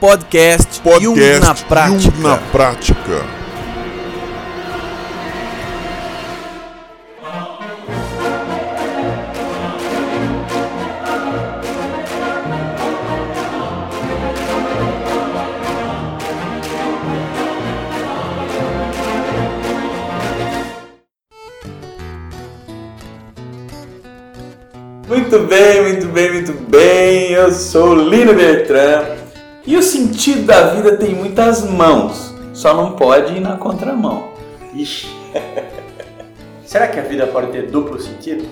Podcast, Podcast Jung na prática. Jung na prática. Muito bem, muito bem, muito bem. Eu sou Lino Bertrand e o sentido da vida tem muitas mãos, só não pode ir na contramão. Ixi. Será que a vida pode ter duplo sentido?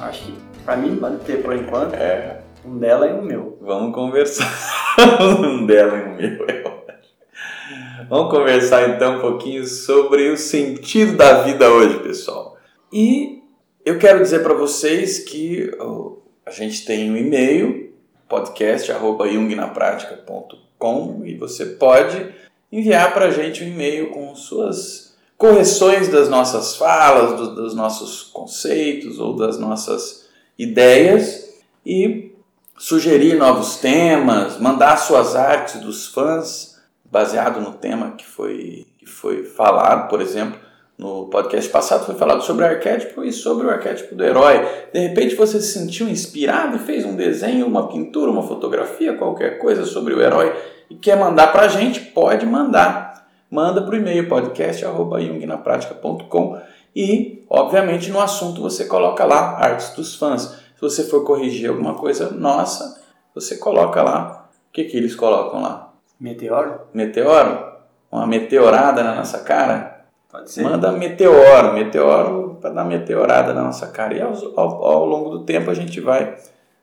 Acho que pra mim pode ter por enquanto. É, Um dela e um meu. vamos conversar. um dela e um meu, eu acho. Vamos conversar então um pouquinho sobre o sentido da vida hoje, pessoal. E eu quero dizer para vocês que a gente tem um e-mail, podcast.jungnapratica.com e você pode enviar para a gente um e-mail com suas correções das nossas falas, do- dos nossos conceitos ou das nossas ideias e sugerir novos temas, mandar suas artes dos fãs baseado no tema que foi, que foi falado, por exemplo, no podcast passado foi falado sobre o arquétipo e sobre o arquétipo do herói. De repente você se sentiu inspirado e fez um desenho, uma pintura, uma fotografia, qualquer coisa sobre o herói e quer mandar pra gente, pode mandar. Manda pro e-mail podcast@jungnapratica.com e, obviamente, no assunto você coloca lá artes dos fãs. Se você for corrigir alguma coisa nossa, você coloca lá. O que que eles colocam lá? Meteoro? Meteoro? Uma meteorada na nossa cara? Pode ser. Manda meteoro, meteoro para dar meteorada na nossa cara. E ao, ao, longo do tempo a gente vai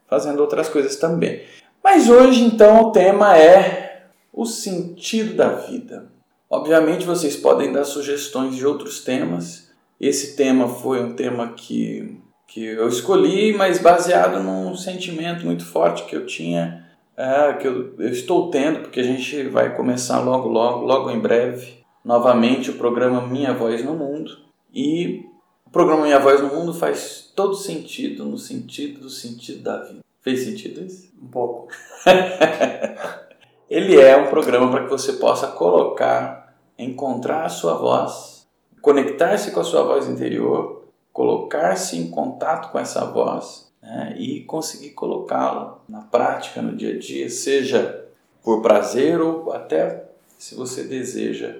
fazendo outras coisas também. Mas hoje, então, o tema é o sentido da vida. Obviamente, vocês podem dar sugestões de outros temas. Esse tema foi um tema que, que eu escolhi, mas baseado num sentimento muito forte que eu tinha, é, que eu, eu estou tendo, porque a gente vai começar logo, logo, logo em breve novamente o programa Minha Voz no Mundo. E o programa Minha Voz no Mundo faz todo sentido no sentido do sentido da vida. Fez sentido isso? Um pouco. Ele é um programa para que você possa colocar, encontrar a sua voz, conectar-se com a sua voz interior, colocar-se em contato com essa voz né, e conseguir colocá-la na prática, no dia a dia, seja por prazer ou até se você deseja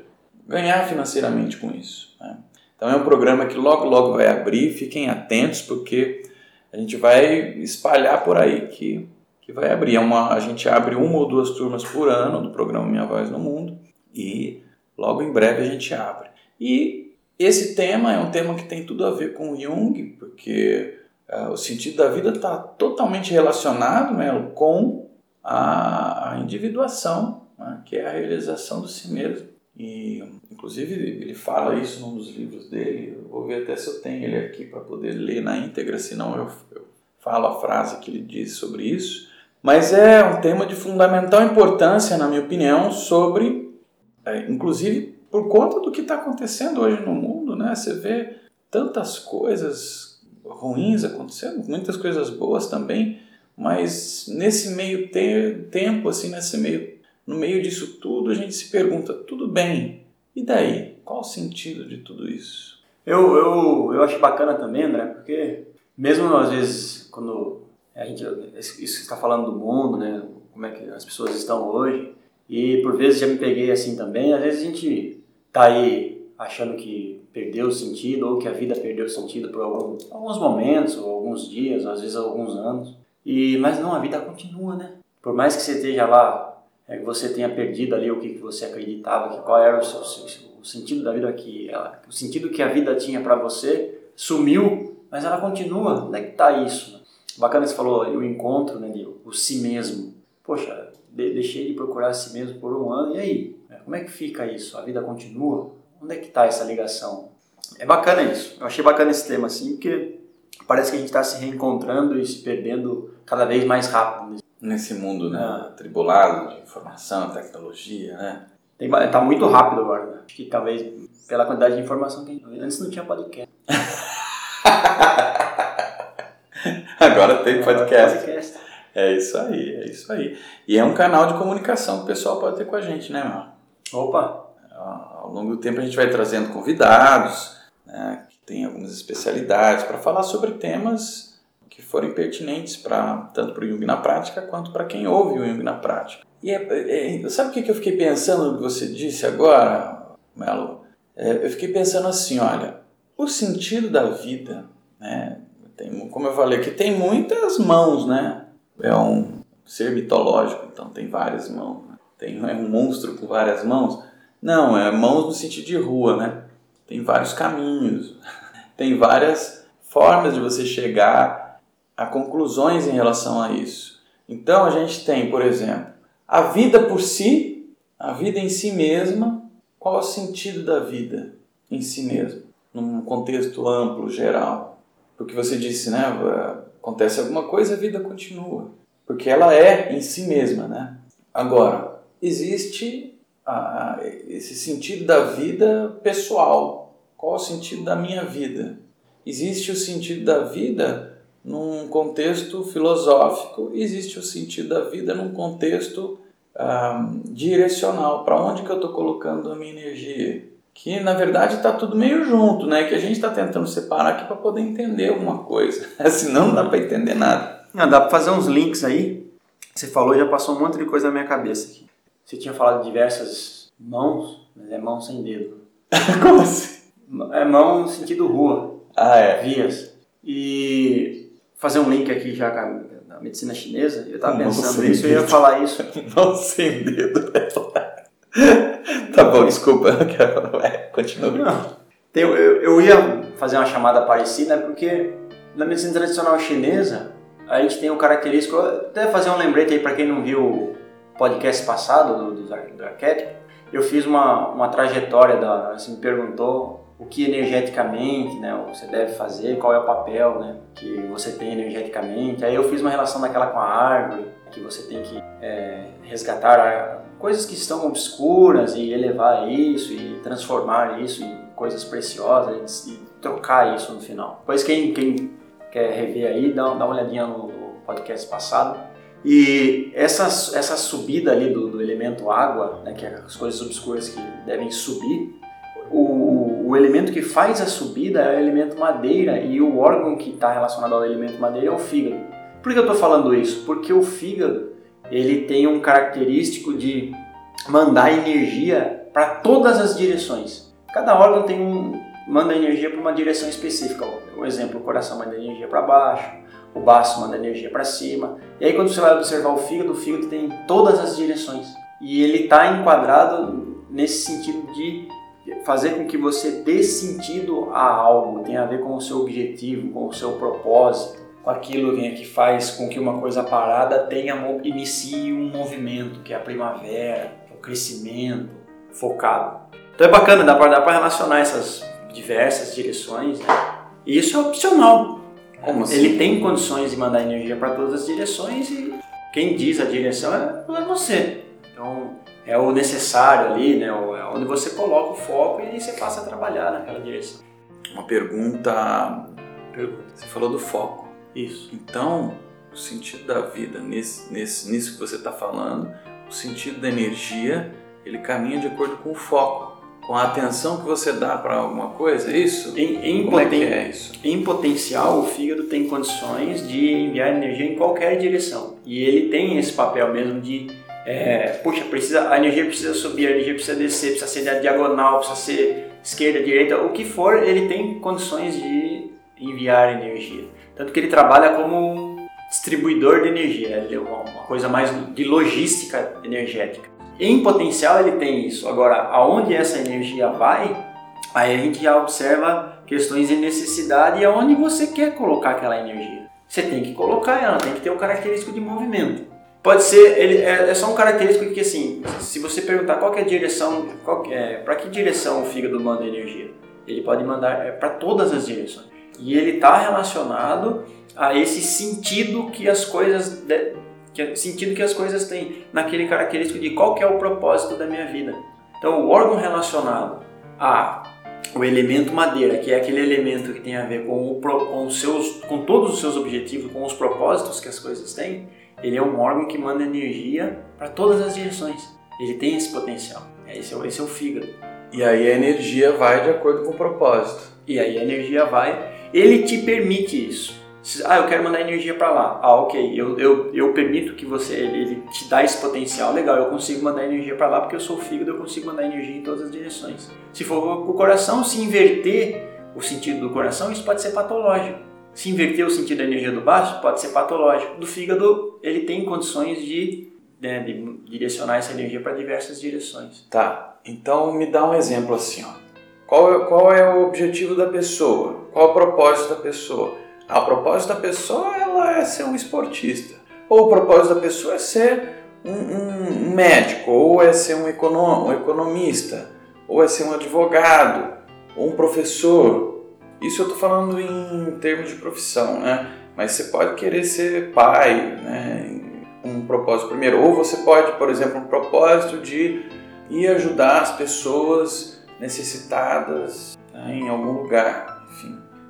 ganhar financeiramente com isso. né. Então é um programa que logo logo vai abrir, fiquem atentos porque a gente vai espalhar por aí que que vai abrir. É uma, a gente abre uma ou duas turmas por ano do programa Minha Voz no Mundo e logo em breve a gente abre. E esse tema é um tema que tem tudo a ver com Jung, porque ah, o sentido da vida está totalmente relacionado né, com a, a individuação, né, que é a realização do si mesmo. E, inclusive, ele fala isso num dos livros dele. Eu vou ver até se eu tenho ele aqui para poder ler na íntegra, senão eu, eu falo a frase que ele diz sobre isso. Mas é um tema de fundamental importância, na minha opinião, sobre, é, inclusive por conta do que está acontecendo hoje no mundo, né? Você vê tantas coisas ruins acontecendo, muitas coisas boas também, mas nesse meio te tempo, assim, nesse meio, no meio disso tudo, a gente se pergunta, tudo bem, e daí? Qual o sentido de tudo isso? Eu, eu, eu acho bacana também, André, porque mesmo às vezes quando a gente, isso está falando do mundo, né, como é que as pessoas estão hoje, e por vezes já me peguei assim também, às vezes a gente tá aí achando que perdeu o sentido ou que a vida perdeu o sentido por algum, alguns momentos, ou alguns dias, ou às vezes alguns anos. E mas não, a vida continua, né? Por mais que você esteja lá, é, que você tenha perdido ali o que, que você acreditava, que qual era o, seu, o sentido da vida que ela, o sentido que a vida tinha para você sumiu, mas ela continua. Onde é que tá isso? Né? Bacana que você falou o encontro, né, de, o si mesmo. Poxa, de, deixei de procurar si mesmo por um ano e aí, como é que fica isso? A vida continua? Onde é que está essa ligação? É bacana isso. Eu achei bacana esse tema assim, porque parece que a gente está se reencontrando e se perdendo cada vez mais rápido. Nesse mundo, né, Ah. tribulado de informação, tecnologia, né? Tem, tá muito rápido agora. Né? Acho que talvez pela quantidade de informação que. Antes não tinha podcast. Agora tem Agora podcast. podcast. É isso aí, é isso aí. E é um canal de comunicação que o pessoal pode ter com a gente, né, mano? Opa! Ao longo do tempo a gente vai trazendo convidados, né, que tem algumas especialidades, para falar sobre temas que forem pertinentes para tanto para o Jung na prática quanto para quem ouve o Jung na prática. E é, é, sabe o que eu fiquei pensando no que você disse agora, Melo? É, eu fiquei pensando assim, olha, o sentido da vida, né? Tem, como eu falei aqui, tem muitas mãos, né? É um ser mitológico, então tem várias mãos. Né? Tem é um monstro com várias mãos. Não, é mãos no sentido de rua, né? Tem vários caminhos, tem várias formas de você chegar a conclusões em relação a isso. Então a gente tem, por exemplo, a vida por si, a vida em si mesma. Qual é o sentido da vida em si mesma, num contexto amplo, geral? Porque você disse, né? Acontece alguma coisa, a vida continua, porque ela é em si mesma, né? Agora, existe a, esse sentido da vida pessoal. Qual o sentido da minha vida? Existe o sentido da vida num contexto filosófico, existe o sentido da vida num contexto ah, direcional. Para onde que eu estou colocando a minha energia? Que na verdade está tudo meio junto, né? Que a gente está tentando separar aqui para poder entender alguma coisa. Senão não dá para entender nada. Não, dá para fazer uns links aí. Você falou já passou um monte de coisa na minha cabeça aqui. Você tinha falado de diversas mãos, mas é mão sem dedo. Como assim? É mão no sentido rua. Ah, é. Vias. E fazer um link aqui já com a medicina chinesa, eu estava pensando isso, eu ia falar isso. Mão sem dedo. tá bom, desculpa. É, continua. Não. Eu, eu, eu ia fazer uma chamada parecida porque na medicina tradicional chinesa a gente tem um característico, até fazer um lembrete aí para quem não viu podcast passado do, do, do arquétipo, eu fiz uma, uma trajetória, da, você me perguntou o que energeticamente né, você deve fazer, qual é o papel né, que você tem energeticamente. Aí eu fiz uma relação daquela com a árvore, que você tem que é, resgatar coisas que estão obscuras e elevar isso e transformar isso em coisas preciosas e trocar isso no final. Depois quem, quem quer rever aí, dá, dá uma olhadinha no podcast passado e essa, essa subida ali do, do elemento água, né, que é as coisas obscuras que devem subir, o, o elemento que faz a subida é o elemento madeira e o órgão que está relacionado ao elemento madeira é o fígado. Por que eu estou falando isso? Porque o fígado ele tem um característico de mandar energia para todas as direções. Cada órgão tem um, manda energia para uma direção específica. Um exemplo, o coração manda energia para baixo, o baço manda energia para cima. E aí quando você vai observar o fígado, o fígado tem todas as direções. E ele está enquadrado nesse sentido de fazer com que você dê sentido a algo, tem a ver com o seu objetivo, com o seu propósito, com aquilo que faz com que uma coisa parada tenha inicie um movimento, que é a primavera, o crescimento focado. Então é bacana, dá para relacionar essas diversas direções. Né? E isso é opcional. Como assim? Ele tem condições de mandar energia para todas as direções e quem diz a direção é, é você. Então é o necessário ali, né? É onde você coloca o foco e você passa a trabalhar naquela direção. Uma pergunta. Pergunta. Você falou do foco. Isso. Então, o sentido da vida, nesse, nesse, nisso que você está falando, o sentido da energia, ele caminha de acordo com o foco com a atenção que você dá para alguma coisa, é isso? Em, em, Como poten... é que é isso? Em potencial, o fígado tem condições de enviar energia em qualquer direção. E ele tem esse papel mesmo de, é, puxa, precisa, a energia precisa subir, a energia precisa descer, precisa ser diagonal, precisa ser esquerda, direita, o que for, ele tem condições de enviar energia. Tanto que ele trabalha como distribuidor de energia, ele é uma coisa mais de logística energética. Em potencial ele tem isso. Agora, aonde essa energia vai, aí a gente já observa questões de necessidade e aonde você quer colocar aquela energia. Você tem que colocar ela, tem que ter o um característico de movimento. Pode ser, ele é, é, só um característico que assim, se você perguntar qual é a direção, é, para que direção o fígado manda energia, ele pode mandar é, para todas as direções. E ele está relacionado a esse sentido que as coisas de, que sentido que as coisas têm naquele característico de qual é o propósito da minha vida. Então, o órgão relacionado a o elemento madeira, que é aquele elemento que tem a ver com, o, com, seus, com todos os seus objetivos, com os propósitos que as coisas têm, ele é um órgão que manda energia para todas as direções. Ele tem esse potencial. Esse é, esse é o fígado. E aí a energia vai de acordo com o propósito. E aí a energia vai, ele te permite isso. Ah, eu quero mandar energia para lá. Ah, ok. Eu, eu, eu permito que você, ele te dá esse potencial. Legal, eu consigo mandar energia para lá porque eu sou o fígado, eu consigo mandar energia em todas as direções. Se for o coração, se inverter o sentido do coração, isso pode ser patológico. Se inverter o sentido da energia do baixo, pode ser patológico. Do fígado, ele tem condições de, né, de direcionar essa energia para diversas direções. Tá, então me dá um exemplo assim, ó. Qual é, qual é o objetivo da pessoa? Qual é o propósito da pessoa? A propósito da pessoa ela é ser um esportista. Ou o propósito da pessoa é ser um, um médico, ou é ser um, um economista, ou é ser um advogado, ou um professor. Isso eu estou falando em termos de profissão, né? Mas você pode querer ser pai, né? Um propósito primeiro. Ou você pode, por exemplo, um propósito de ir ajudar as pessoas necessitadas né, em algum lugar.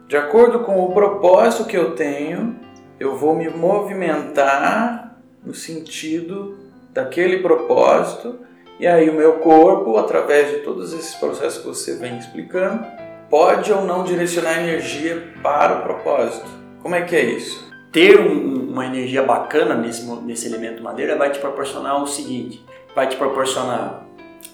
De acordo com o propósito que eu tenho, eu vou me movimentar no sentido daquele propósito, e aí o meu corpo, através de todos esses processos que você vem explicando, pode ou não direcionar energia para o propósito. Como é que é isso? Ter um, uma energia bacana nesse, nesse elemento madeira vai te proporcionar o seguinte: vai te proporcionar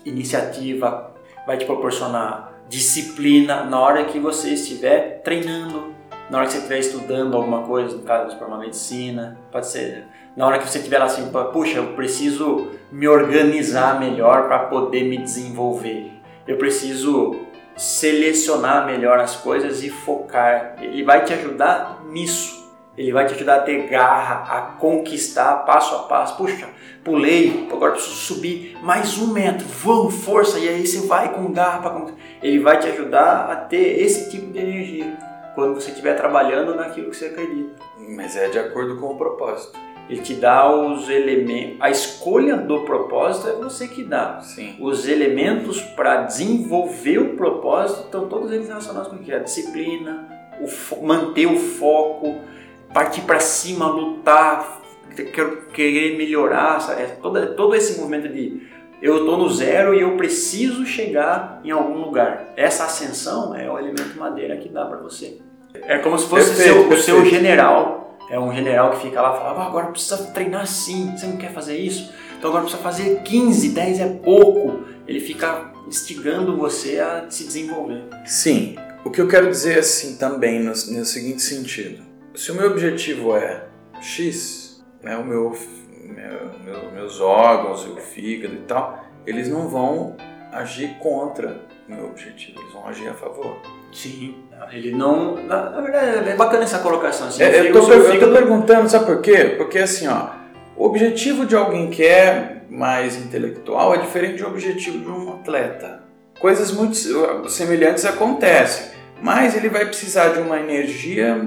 iniciativa, vai te proporcionar disciplina na hora que você estiver treinando, na hora que você estiver estudando alguma coisa, no caso para uma medicina, pode ser na hora que você estiver lá assim, puxa, eu preciso me organizar melhor para poder me desenvolver. Eu preciso selecionar melhor as coisas e focar. Ele vai te ajudar nisso. Ele vai te ajudar a ter garra, a conquistar passo a passo. Puxa, pulei, agora preciso subir mais um metro. Vamos, força! E aí você vai com garra Ele vai te ajudar a ter esse tipo de energia quando você estiver trabalhando naquilo que você acredita. Mas é de acordo com o propósito. Ele te dá os elementos. A escolha do propósito é você que dá. Sim. Os elementos para desenvolver o propósito estão todos eles relacionados com o que? A disciplina, o manter o foco, partir para cima, lutar, querer melhorar, sabe? É todo, todo esse movimento de eu estou no zero e eu preciso chegar em algum lugar. Essa ascensão é o elemento madeira que dá para você. É como se fosse perfeito, seu, perfeito. o seu general. É um general que fica lá e fala: ah, agora precisa treinar assim, você não quer fazer isso? Então agora precisa fazer 15, 10 é pouco. Ele fica instigando você a se desenvolver. Sim, o que eu quero dizer assim também no, no seguinte sentido se o meu objetivo é X, né, o meu, meu, meu, meus órgãos, o fígado e tal, eles não vão agir contra o meu objetivo, eles vão agir a favor. Sim, ele não. Na, na verdade, é bacana essa colocação. Assim, é, eu, tô, perguntando, sabe por quê? Porque assim, ó, o objetivo de alguém que é mais intelectual é diferente do objetivo de um atleta. Coisas muito semelhantes acontecem, mas ele vai precisar de uma energia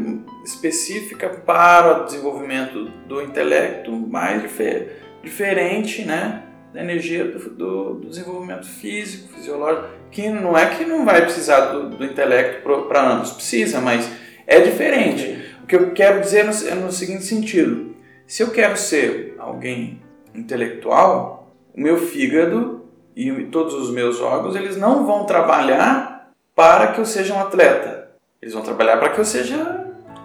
específica para o desenvolvimento do intelecto mais difer diferente, né? Da energia do, do, do, desenvolvimento físico, fisiológico, que não é que não vai precisar do, do intelecto para ambos, precisa, mas é diferente. O que eu quero dizer é no, é no seguinte sentido: se eu quero ser alguém intelectual, o meu fígado e todos os meus órgãos eles não vão trabalhar para que eu seja um atleta. Eles vão trabalhar para que eu seja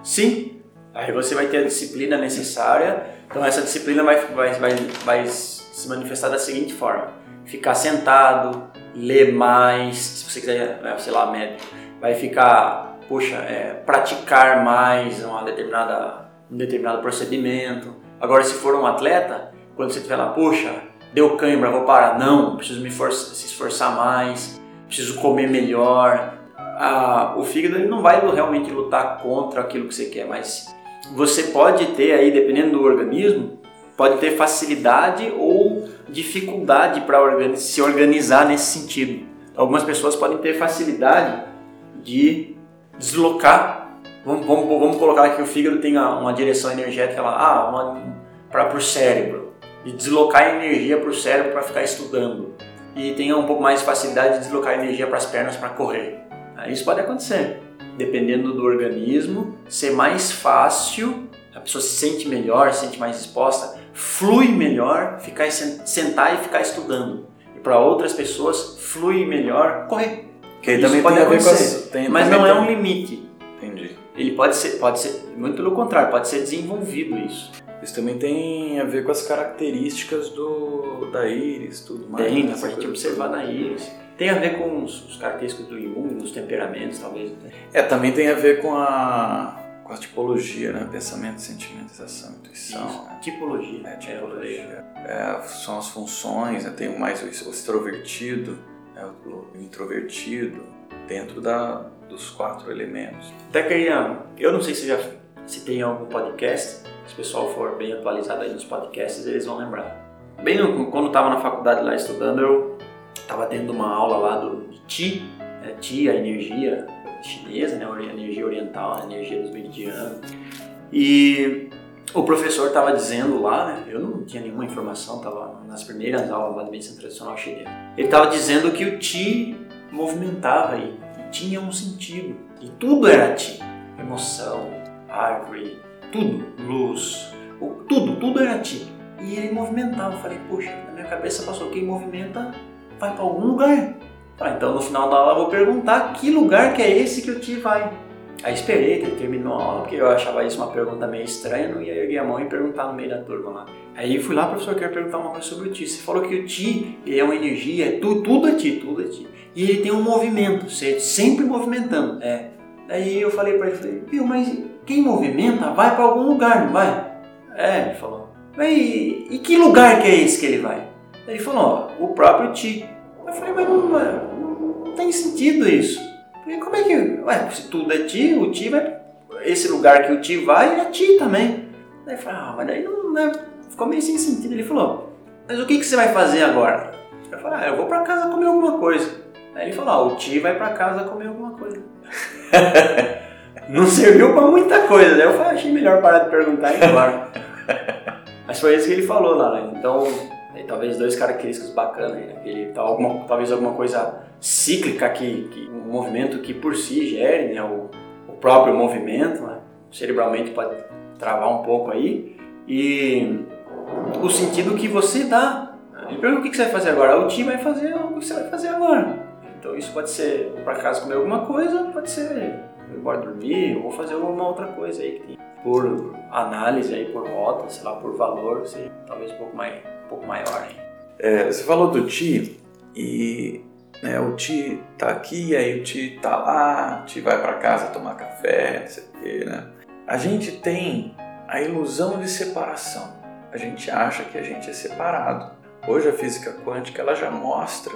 Sim. Aí você vai ter a disciplina necessária. Então essa disciplina vai, vai, vai, vai se manifestar da seguinte forma: ficar sentado, ler mais, se você quiser, é, sei lá, médico, vai ficar, puxa, é, praticar mais uma determinada, um determinado procedimento. Agora, se for um atleta, quando você estiver lá, puxa, deu cãibra, vou parar. Não, preciso me se esforçar mais, preciso comer melhor, a, o fígado ele não vai realmente lutar contra aquilo que você quer, mas você pode ter aí, dependendo do organismo, pode ter facilidade ou dificuldade para organiz se organizar nesse sentido. Algumas pessoas podem ter facilidade de deslocar. Vamos, vamos, vamos colocar que o fígado tenha uma direção energética lá, ah, para o cérebro, de deslocar energia para o cérebro para ficar estudando. E tenha um pouco mais de facilidade de deslocar energia para as pernas para correr. Isso pode acontecer. Dependendo do organismo, ser mais fácil a pessoa se sente melhor, se sente mais disposta, flui melhor ficar sentar e ficar estudando. E para outras pessoas flui melhor correr. Que aí também tem a ver com as, tem, mas não é um limite. Entendi. Ele pode ser, pode ser, muito pelo contrário, pode ser desenvolvido isso. Isso também tem a ver com as características do, da íris, tudo mais. Tem, a gente observar na íris. Tem a ver com os, os características do Jung, dos temperamentos, talvez. Né? É, também tem a ver com a, com a tipologia, né? Pensamento, sentimentização, intuição. Isso, né? Tipologia. É, tipologia. É, são as funções, né? tem mais o extrovertido, né? o introvertido, dentro da, dos quatro elementos. Até queria, eu não sei se já se tem algum podcast, se o pessoal for bem atualizado aí nos podcasts, eles vão lembrar. Bem no, quando estava na faculdade lá estudando, eu estava tendo uma aula lá do de Ti, né? Ti, a energia chinesa, né? a energia oriental, a energia dos meridianos. E o professor estava dizendo lá, né? Eu não tinha nenhuma informação, estava nas primeiras aulas lá de medicina tradicional chinesa. Ele estava dizendo que o Ti movimentava e tinha um sentido. E tudo era Ti. Emoção, árvore, tudo, luz, tudo, tudo era Ti. E ele movimentava. Eu falei, poxa, na minha cabeça passou, quem movimenta vai para algum lugar. Ah, então no final da aula eu vou perguntar que lugar que é esse que o Ti vai. Aí esperei que ele terminou a aula, porque eu achava isso uma pergunta meio estranha, não ia erguer a mão e perguntar no meio da turma lá. Aí fui lá, professor, quero perguntar uma coisa sobre o Ti. Você falou que o Ti é uma energia, é tu, tudo é Ti, tudo é Ti. E ele tem um movimento, sempre movimentando. É. Aí eu falei para ele, falei, viu, mas quem movimenta vai para algum lugar, não vai? É, ele falou. E, e, que lugar que é esse que ele vai? Ele falou, ó, o próprio Ti. Eu falei, mas não, não, tem sentido isso. falei, como é que. Ué, se tudo é Ti, o Ti vai. Esse lugar que o Ti vai é Ti também. Aí eu falei, ah, mas daí não. Né? Ficou meio sem sentido. Ele falou, mas o que, que você vai fazer agora? Eu falei, ah, eu vou para casa comer alguma coisa. Aí ele falou, ah, o Ti vai para casa comer alguma coisa. não serviu para muita coisa. Daí eu falei, achei melhor parar de perguntar e ir embora. Mas foi isso que ele falou lá, né? Então, talvez dois características bacanas, né? Ele, alguma, talvez alguma coisa cíclica que, que, um movimento que por si gere, né? O, o próprio movimento, né? cerebralmente pode travar um pouco aí e o sentido que você dá. Ele pergunta o que você vai fazer agora, o time vai fazer o que você vai fazer agora. Então isso pode ser para casa comer alguma coisa, pode ser eu embora dormir, ou fazer alguma outra coisa aí que tem. Por análise aí, por rota, sei lá, por valor, sei, talvez um pouco mais, um pouco maior aí. É, você falou do Ti e né, o Ti tá aqui, aí o Ti tá lá, o Ti vai para casa tomar café, não sei o quê, né? A gente tem a ilusão de separação. A gente acha que a gente é separado. Hoje a física quântica ela já mostra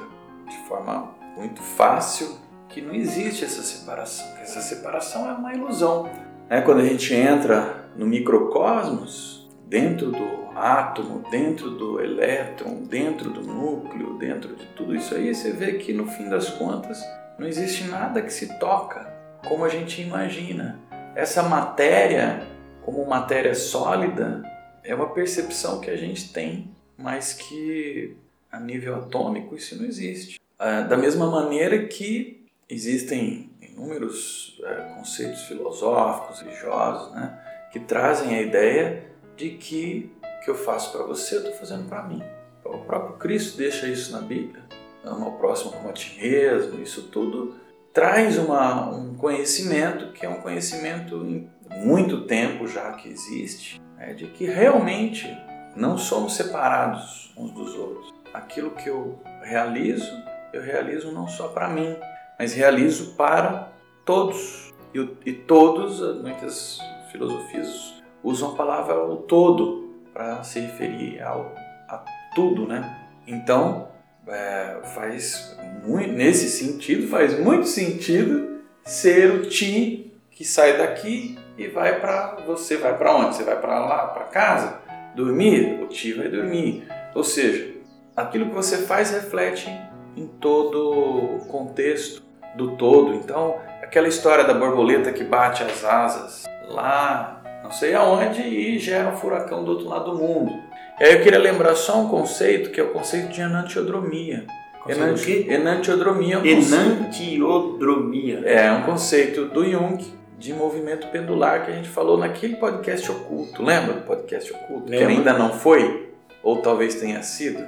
de forma muito fácil que não existe essa separação, essa separação é uma ilusão. É, quando a gente entra no microcosmos, dentro do átomo, dentro do elétron, dentro do núcleo, dentro de tudo isso aí, você vê que no fim das contas não existe nada que se toca como a gente imagina. Essa matéria, como matéria sólida, é uma percepção que a gente tem, mas que a nível atômico isso não existe. Ah, da mesma maneira que existem inúmeros é, conceitos filosóficos, religiosos, né, que trazem a ideia de que que eu faço para você, eu estou fazendo para mim. O próprio Cristo deixa isso na Bíblia. Ama o próximo como a ti mesmo, isso tudo traz uma, um conhecimento que é um conhecimento em muito tempo já que existe, né, de que realmente não somos separados uns dos outros. Aquilo que eu realizo eu realizo não só para mim, mas realizo para todos. E, e, todos, muitas filosofias usam a palavra o todo para se referir ao, a tudo, né? Então, é, faz muito, nesse sentido, faz muito sentido ser o ti que sai daqui e vai para você vai para onde? Você vai para lá, para casa, dormir? O ti vai dormir. Ou seja, aquilo que você faz reflete em todo o contexto do todo. Então, aquela história da borboleta que bate as asas lá, não sei aonde, e gera um furacão do outro lado do mundo. E aí eu queria lembrar só um conceito, que é o conceito de enantiodromia. Enanti enantiodromia. É um enantiodromia. É um conceito do Jung, de movimento pendular que a gente falou naquele podcast oculto. Lembra do podcast oculto? Lembro. Que ainda não foi, ou talvez tenha sido,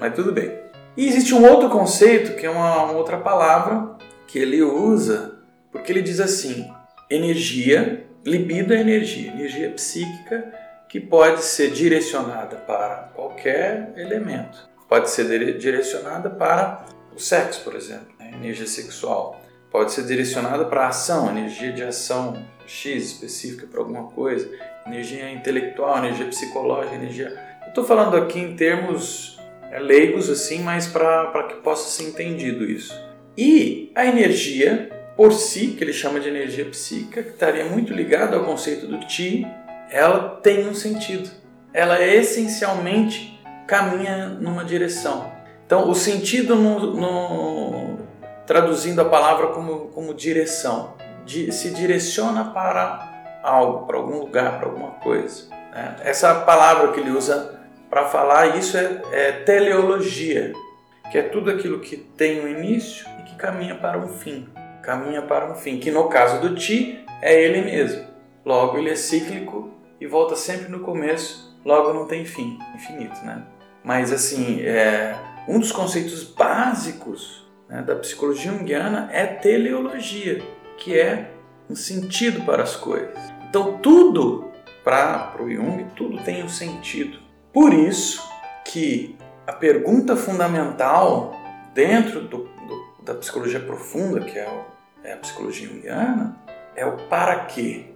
mas tudo bem. E existe um outro conceito que é uma, uma outra palavra que ele usa, porque ele diz assim: energia, libido é energia, energia psíquica que pode ser direcionada para qualquer elemento. Pode ser dire- direcionada para o sexo, por exemplo, né? energia sexual. Pode ser direcionada para a ação, energia de ação X específica para alguma coisa, energia intelectual, energia psicológica, energia. Eu estou falando aqui em termos é, leigos assim, mas para que possa ser entendido isso. E a energia por si, que ele chama de energia psíquica, que estaria muito ligada ao conceito do Ti, ela tem um sentido. Ela essencialmente caminha numa direção. Então, o sentido no, no- traduzindo a palavra como, como direção, di- se direciona para algo, para algum lugar, para alguma coisa. né? Essa palavra que ele usa para falar isso é, é teleologia, que é tudo aquilo que tem um início e que caminha para um fim. Caminha para um fim, que no caso do Ti é ele mesmo. Logo, ele é cíclico e volta sempre no começo, logo não tem fim, infinito, né? Mas assim, é, um dos conceitos básicos né, da psicologia junguiana é teleologia, que é um sentido para as coisas. Então tudo para o Jung, tudo tem um sentido. Por isso que a pergunta fundamental dentro do, do- da psicologia profunda, que é, o- é a psicologia junguiana, é o para quê.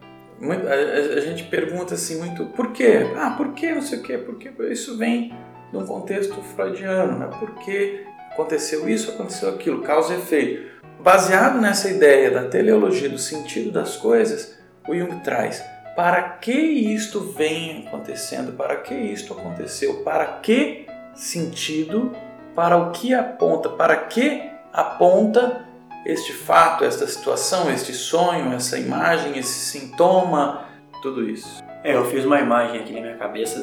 A gente pergunta assim muito, por quê? Ah, por quê? Não sei o quê, porque isso vem de um contexto freudiano, né? Por que aconteceu isso, aconteceu aquilo, causa e efeito. Baseado nessa ideia da teleologia, do sentido das coisas, o Jung traz para que isto vem acontecendo, para que isto aconteceu, para que sentido, para o que aponta, para que aponta este fato, esta situação, este sonho, essa imagem, esse sintoma, tudo isso. É, eu fiz uma imagem aqui na minha cabeça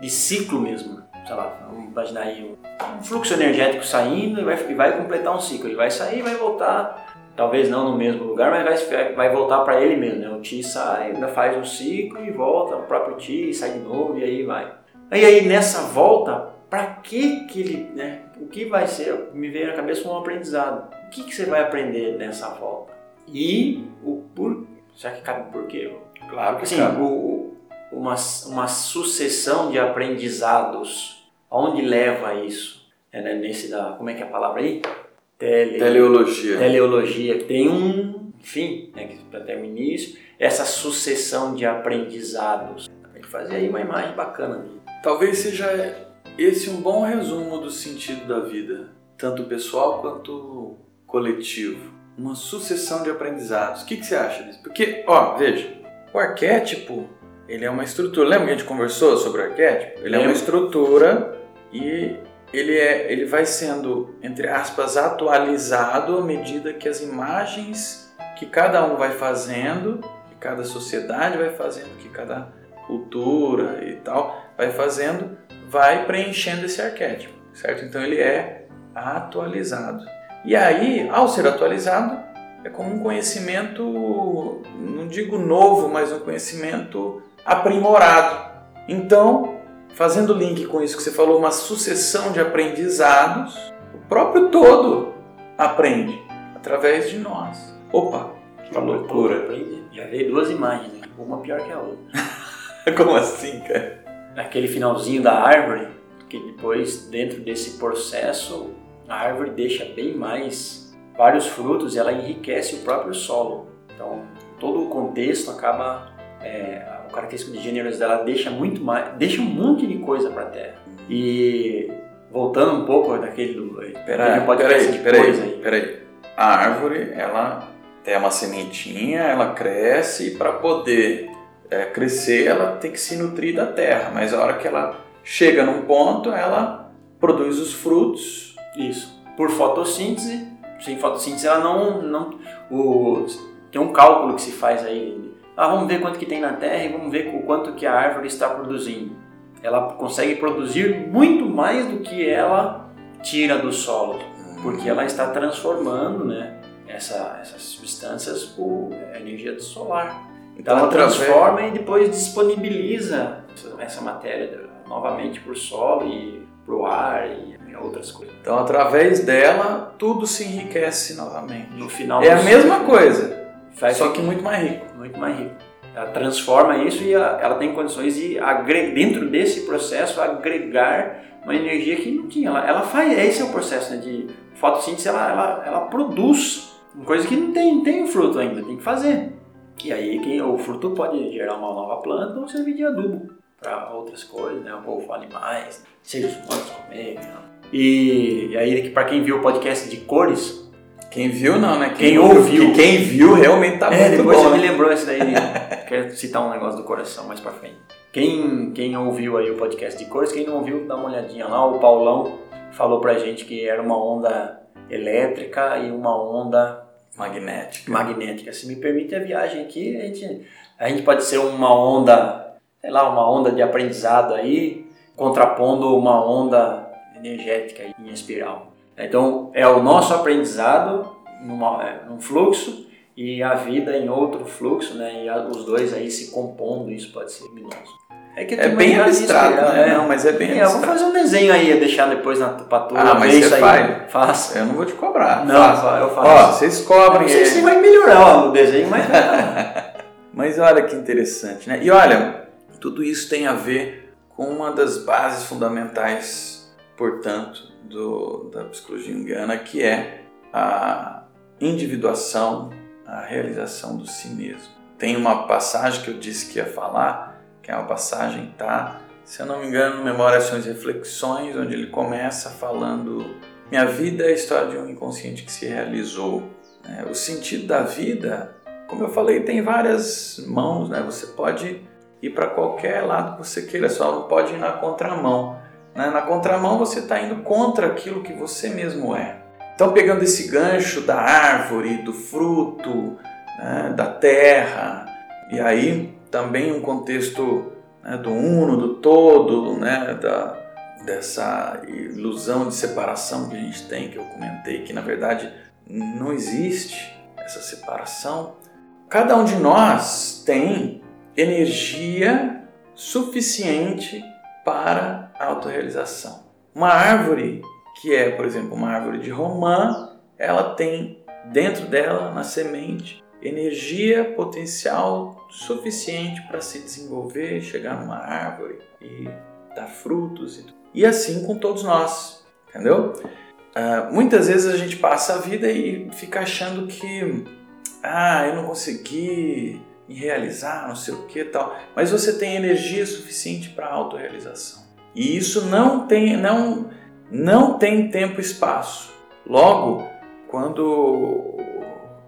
de ciclo mesmo. Sei lá, vamos imaginar aí um, fluxo energético saindo e vai, vai completar um ciclo. Ele vai sair e vai voltar, talvez não no mesmo lugar, mas vai, vai voltar para ele mesmo. Né? O Ti sai, ainda faz um ciclo e volta, o próprio Ti sai de novo e aí vai. E aí nessa volta, para que que ele, né? O que vai ser? Me veio na cabeça um aprendizado. O que que você vai aprender nessa volta? E o por, será que cabe o porquê? Claro que Sim, o, o- uma, uma sucessão de aprendizados. Aonde leva isso? É, né, nesse da. Como é que é a palavra aí? Tele, Teleologia. teleologia. Tem um. Enfim, né, que para ter um início. Essa sucessão de aprendizados. Tem que fazer aí uma imagem bacana. Talvez seja esse um bom resumo do sentido da vida, tanto pessoal quanto coletivo. Uma sucessão de aprendizados. O que, que você acha disso? Porque, ó, veja, o arquétipo, ele é uma estrutura. Lembra que a gente conversou sobre o arquétipo? Ele é uma estrutura e ele, é, ele vai sendo, entre aspas, atualizado à medida que as imagens que cada um vai fazendo, que cada sociedade vai fazendo, que cada cultura e tal vai fazendo, vai preenchendo esse arquétipo, certo? Então ele é atualizado. E aí, ao ser atualizado, é como um conhecimento, não digo novo, mas um conhecimento aprimorado. Então, fazendo link com isso que você falou, uma sucessão de aprendizados, o próprio todo aprende através de nós. Opa, que loucura! Aprendi. Já veio duas imagens, né? uma pior que a outra. Como assim, cara? Aquele finalzinho da árvore, que depois, dentro desse processo, a árvore deixa bem mais vários frutos e ela enriquece o próprio solo. Então, todo o contexto acaba. É, a característica de gêneros dela deixa muito mais. deixa um monte de coisa para a terra. E voltando um pouco daquele do. Peraí, peraí, peraí, aí. peraí. A árvore, ela tem uma sementinha, ela cresce e para poder é, crescer, ela tem que se nutrir da terra. Mas a hora que ela chega num ponto, ela produz os frutos. Isso. Por fotossíntese, sem fotossíntese ela não. não o, tem um cálculo que se faz aí. Ah, vamos ver quanto que tem na terra e vamos ver o quanto que a árvore está produzindo. Ela consegue produzir muito mais do que ela tira do solo, porque ela está transformando, né? essa, essas substâncias por energia do solar. Então ela transforma e depois disponibiliza essa matéria novamente para o solo e para o ar e outras coisas. Então através dela tudo se enriquece novamente. No final é a mesma coisa, só que muito mais rico. Muito mais rico. Ela transforma isso e ela tem condições de dentro desse processo agregar uma energia que não tinha. Ela, ela faz, esse é o processo né, de fotossíntese, ela, ela, ela produz uma coisa que não tem, tem fruto ainda, tem que fazer. E aí quem, o fruto pode gerar uma nova planta ou servir de adubo para outras coisas, né? Ou animais, seres humanos comer. Né? E, e aí, para quem viu o podcast de cores, quem viu não, né? Quem, quem ouviu. Quem viu realmente tá é, muito depois bom. você né? me lembrou isso daí. Quero citar um negócio do coração mais pra frente. Quem, quem ouviu aí o podcast de cores, quem não ouviu, dá uma olhadinha lá. O Paulão falou pra gente que era uma onda elétrica e uma onda magnética. Magnética. Se me permite a viagem aqui, a gente, a gente pode ser uma onda, sei lá, uma onda de aprendizado aí, contrapondo uma onda energética em espiral. Então, é o nosso aprendizado numa, é, num fluxo e a vida em outro fluxo, né? E a, os dois aí se compondo, isso pode ser luminoso. É, que é bem abstrato, né? É, não, mas é bem é, abstrato. Eu vou fazer um desenho aí, deixar depois na pra tu Ah, mas você faz? Faça. Eu não vou te cobrar. Não, Faça. eu faço. Ó, vocês cobrem. Não sei se vai melhorar ó, o desenho, mas... mas olha que interessante, né? E olha, tudo isso tem a ver com uma das bases fundamentais, portanto, do, da psicologia junguiana, que é a individuação, a realização do si mesmo. Tem uma passagem que eu disse que ia falar, que é uma passagem tá, se eu não me engano, Memórias, Ações e Reflexões, onde ele começa falando minha vida é a história de um inconsciente que se realizou. É, o sentido da vida, como eu falei, tem várias mãos, né? Você pode ir para qualquer lado que você queira, só não pode ir na contramão. Né? Na contramão, você está indo contra aquilo que você mesmo é. Então, pegando esse gancho da árvore, do fruto, né? da terra, e aí também um contexto né? do uno, do todo, né? da, dessa ilusão de separação que a gente tem, que eu comentei, que na verdade não existe essa separação. Cada um de nós tem energia suficiente para a autorrealização. Uma árvore que é, por exemplo, uma árvore de romã, ela tem dentro dela, na semente, energia potencial suficiente para se desenvolver, chegar numa árvore e dar frutos e, e assim com todos nós, entendeu? Uh, muitas vezes a gente passa a vida e fica achando que ah, eu não consegui me realizar, não sei o que tal, mas você tem energia suficiente para autorrealização. E isso não tem, não, não tem tempo e espaço. Logo, quando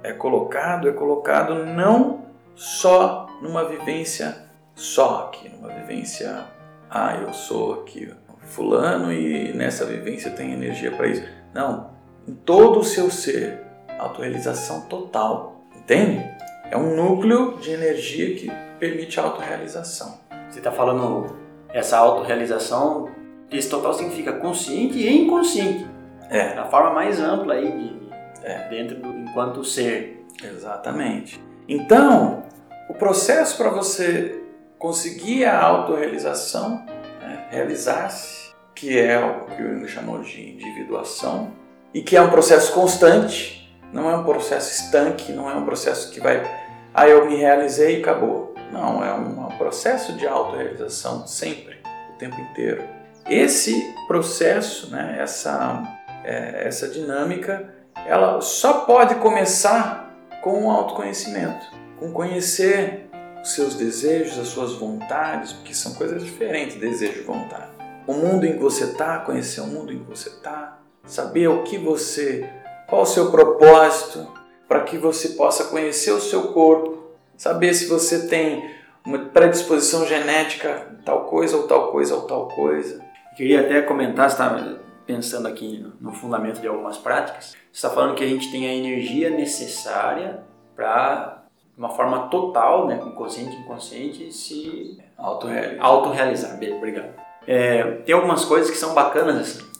é colocado, é colocado não só numa vivência só aqui, numa vivência, ah, eu sou aqui fulano e nessa vivência tem energia para isso. Não, em todo o seu ser, autorrealização total, entende? É um núcleo de energia que permite a autorrealização. Você está falando essa autorrealização, esse total significa consciente e inconsciente. É. Da forma mais ampla aí de, é. dentro do enquanto ser. Exatamente. Então, o processo para você conseguir a autorrealização, né, realizar-se, que é o que o Jung chamou de individuação, e que é um processo constante, não é um processo estanque, não é um processo que vai ah, eu me realizei e acabou. Não, é um, processo de autorrealização sempre, o tempo inteiro. Esse processo, né, essa, é, essa dinâmica, ela só pode começar com o autoconhecimento, com conhecer os seus desejos, as suas vontades, porque são coisas diferentes, desejo e vontade. O mundo em que você está, conhecer o mundo em que você está, saber o que você, qual o seu propósito, para que você possa conhecer o seu corpo, saber se você tem uma predisposição genética tal coisa ou tal coisa ou tal coisa. Queria até comentar, está pensando aqui no fundamento de algumas práticas, você está falando que a gente tem a energia necessária para, de uma forma total, né, consciente e inconsciente, se autorrealizar. autorrealizar. Bem, obrigado. É, tem algumas coisas que são bacanas assim.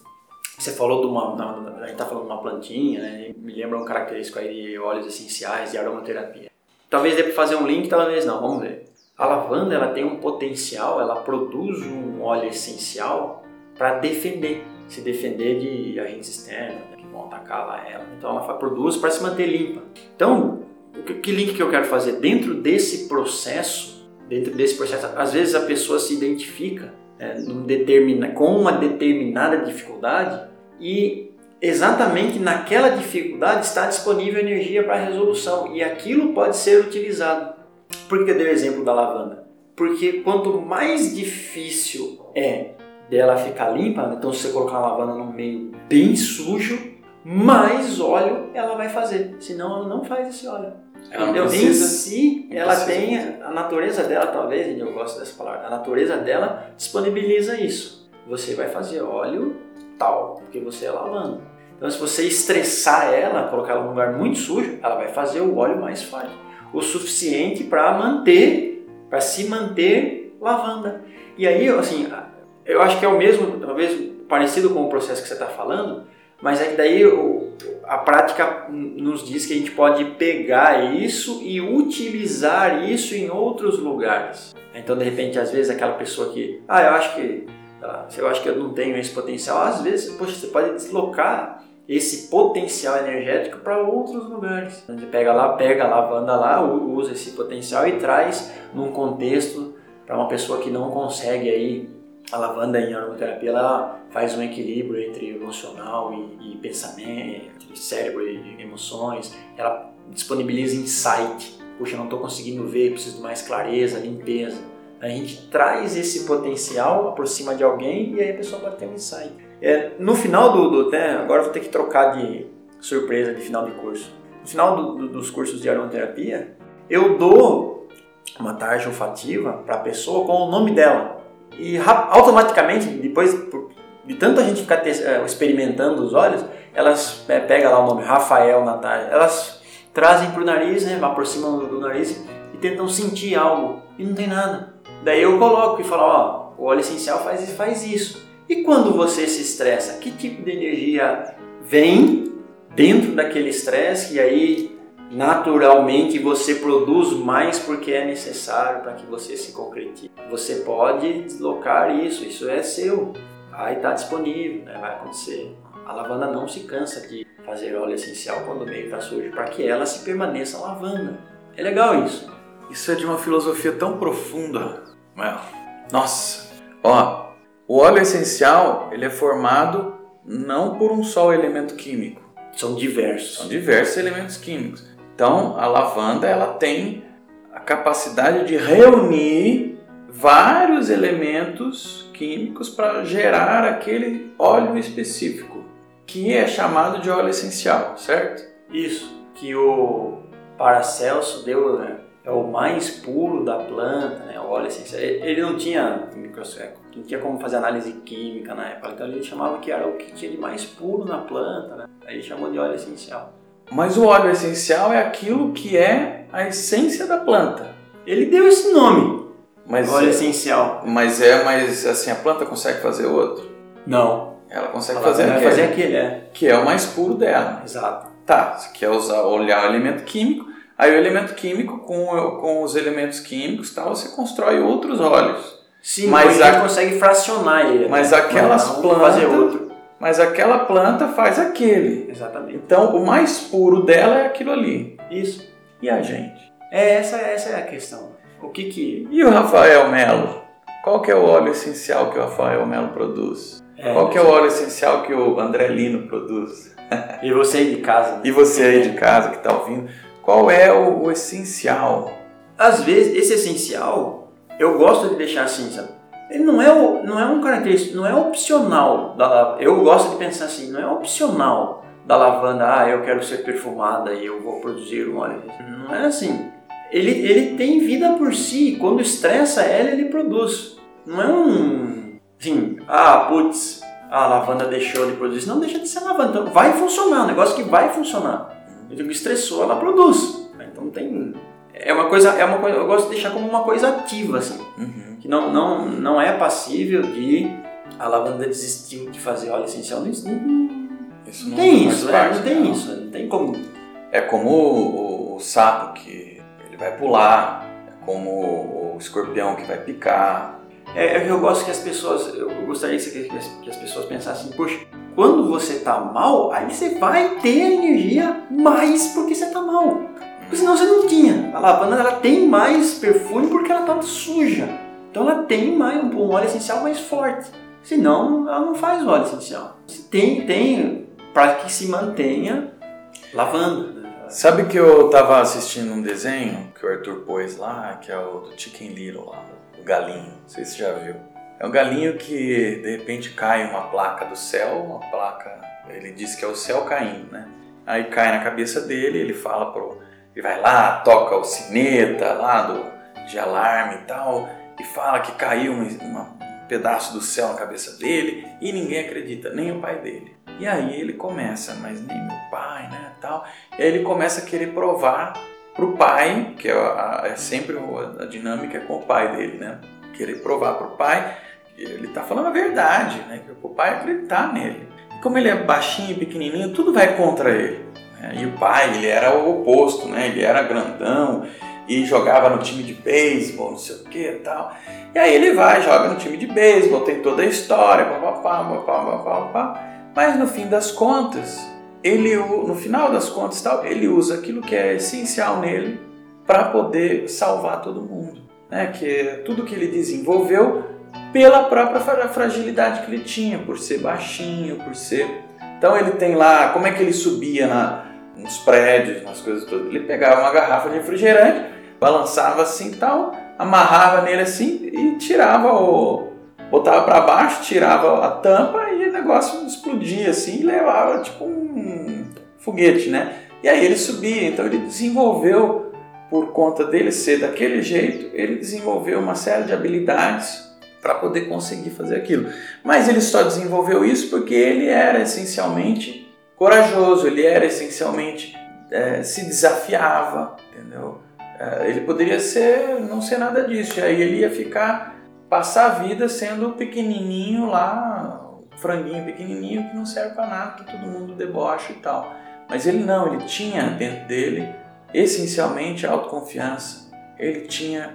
Você falou de uma, a gente tá falando de uma plantinha, né? Me lembra um característico aí de óleos essenciais, de aromaterapia. Talvez dê para fazer um link, talvez não, vamos ver. A lavanda, ela tem um potencial, ela produz um óleo essencial para defender, se defender de agentes externos né, que vão atacar lá ela. Então ela produz para se manter limpa. Então, que link que eu quero fazer? Dentro desse processo, dentro desse processo, às vezes a pessoa se identifica é, determina, com uma determinada dificuldade e exatamente naquela dificuldade está disponível energia para resolução e aquilo pode ser utilizado. Por que eu dei o exemplo da lavanda? Porque quanto mais difícil é dela ficar limpa, então se você colocar a lavanda num meio bem sujo, mais óleo ela vai fazer. Senão ela não faz esse óleo. Ela então, em si, ela tem a natureza dela, talvez, eu gosto dessa palavra, a natureza dela disponibiliza isso. Você vai fazer óleo tal, porque você é lavando. Então, se você estressar ela, colocar ela num lugar muito sujo, ela vai fazer o óleo mais forte, o suficiente para manter, para se manter lavanda. E aí, assim, eu acho que é o mesmo, talvez parecido com o processo que você está falando, mas é que daí a prática nos diz que a gente pode pegar isso e utilizar isso em outros lugares. Então, de repente, às vezes aquela pessoa que, ah, eu acho que, eu acho que eu não tenho esse potencial, às vezes, poxa, você pode deslocar esse potencial energético para outros lugares. Você pega lá, pega a lavanda lá, usa esse potencial e traz num contexto para uma pessoa que não consegue aí a lavanda em aromaterapia ela faz um equilíbrio entre emocional e, e pensamento, entre cérebro e emoções. Ela disponibiliza insight. Puxa, não estou conseguindo ver, preciso de mais clareza, limpeza. A gente traz esse potencial, aproxima de alguém e aí a pessoa pode ter um insight. É, no final do, do né, agora vou ter que trocar de surpresa de final de curso. No final do, do, dos cursos de aromaterapia, eu dou uma tarja olfativa para a pessoa com o nome dela. E automaticamente, depois de tanta gente ficar eh, experimentando os olhos, elas é, pegam lá o nome Rafael, Natália, elas trazem para o nariz, né, aproximam do nariz e tentam sentir algo e não tem nada. Daí eu coloco e falo, ó, o óleo essencial faz, faz isso. E quando você se estressa, que tipo de energia vem dentro daquele estresse e aí naturalmente você produz mais porque é necessário para que você se concretize. Você pode deslocar isso, isso é seu, vai estar disponível, né? vai acontecer. A lavanda não se cansa de fazer óleo essencial quando o meio está sujo para que ela se permaneça lavanda. É legal isso. Isso é de uma filosofia tão profunda. Nossa, ó, o óleo essencial ele é formado não por um só elemento químico. São diversos. São diversos elementos químicos. Então, a lavanda ela tem a capacidade de reunir vários elementos químicos para gerar aquele óleo específico, que é chamado de óleo essencial, certo? Isso, que o Paracelso deu, né? É o mais puro da planta, né? o óleo essencial. Ele não tinha não tinha como fazer análise química na época, então ele chamava que era o que tinha de mais puro na planta, né? aí ele chamou de óleo essencial. Mas o óleo essencial é aquilo que é a essência da planta. Ele deu esse nome. Mas óleo é, essencial. Mas é, mas assim, a planta consegue fazer outro? Não. Ela consegue Ela fazer vai aquele, fazer aquele, é. que é o mais puro dela. Exato. Tá, você quer usar, olhar o elemento químico, aí o elemento químico com, com os elementos químicos tal, você constrói outros óleos. Sim, mas a gente consegue fracionar ele. Mas né? aquelas plantas fazer outro mas aquela planta faz aquele. Exatamente. Então, o mais puro dela é aquilo ali. Isso. E a gente? É, essa, essa é a questão. O que que... E o Rafael Melo? Qual que é o óleo essencial que o Rafael Melo produz? É, Qual que é o óleo essencial que o André Lino produz? E você aí de casa. Né? E você aí de casa que está ouvindo. Qual é o, o essencial? Às vezes, esse essencial, eu gosto de deixar assim, sabe? ele não é, não é um característico, não é opcional. Da, eu gosto de pensar assim, não é opcional da lavanda, ah, eu quero ser perfumada e eu vou produzir um óleo. Não é assim. Ele, ele tem vida por si, quando estressa ela, ele produz. Não é um, assim, ah, putz, a lavanda deixou de produzir. Não deixa de ser lavanda, então vai funcionar, um negócio que vai funcionar. Então, estressou, ela produz. Então tem é uma coisa, é uma coisa, eu gosto de deixar como uma coisa ativa assim. Uhum que não, não, não é passível de a lavanda desistiu de fazer óleo essencial. Não, isso não, tem isso, né? Não tem não. isso, não tem como. É como o, o, sapo que ele vai pular, é como o escorpião que vai picar. É, é eu gosto que as pessoas, eu gostaria que, que as pessoas pensassem, poxa, quando você tá mal, aí você vai ter energia mais porque você tá mal. Porque senão você não tinha. A lavanda ela tem mais perfume porque ela tá suja. Então ela tem mais um, óleo essencial mais forte. Senão ela não faz óleo essencial. Tem, tem para que se mantenha lavanda. Sabe que eu tava assistindo um desenho que o Arthur pôs lá, que é o do Chicken Little lá, o galinho. Não sei se você já viu. É um galinho que de repente cai uma placa do céu, uma placa, ele diz que é o céu caindo, né? Aí cai na cabeça dele, ele fala pro. Ele vai lá, toca o sineta lá do, de alarme e tal, e fala que caiu um, pedaço do céu na cabeça dele e ninguém acredita, nem o pai dele. E aí ele começa, mas nem meu pai, né, tal. E aí ele começa a querer provar pro pai, que é, a, é sempre a, dinâmica com o pai dele, né? Querer provar pro pai ele está falando a verdade, né? Que o pai acreditar nele. Como ele é baixinho pequenininho, tudo vai contra ele. Né? E o pai, ele era o oposto, né? Ele era grandão e jogava no time de beisebol, não sei o que e tal. E aí ele vai, joga no time de beisebol, tem toda a história, papapá, papapá, papapá. Mas no fim das contas, ele, no final das contas, tal, ele usa aquilo que é essencial nele para poder salvar todo mundo. Né? Que é tudo que ele desenvolveu pela própria fragilidade que ele tinha, por ser baixinho, por ser. Então ele tem lá, como é que ele subia na, nos prédios, nas coisas todas? Ele pegava uma garrafa de refrigerante, balançava assim e tal, amarrava nele assim e tirava o. botava para baixo, tirava a tampa e o negócio explodia assim e levava tipo um foguete, né? E aí ele subia, então ele desenvolveu, por conta dele ser daquele jeito, ele desenvolveu uma série de habilidades para poder conseguir fazer aquilo. Mas ele só desenvolveu isso porque ele era essencialmente corajoso, ele era essencialmente é, se desafiava, entendeu? É, ele poderia ser não ser nada disso, e aí ele ia ficar passar a vida sendo pequenininho lá, franguinho pequenininho que não serve para nada, que todo mundo debocha e tal. Mas ele não, ele tinha dentro dele essencialmente autoconfiança, ele tinha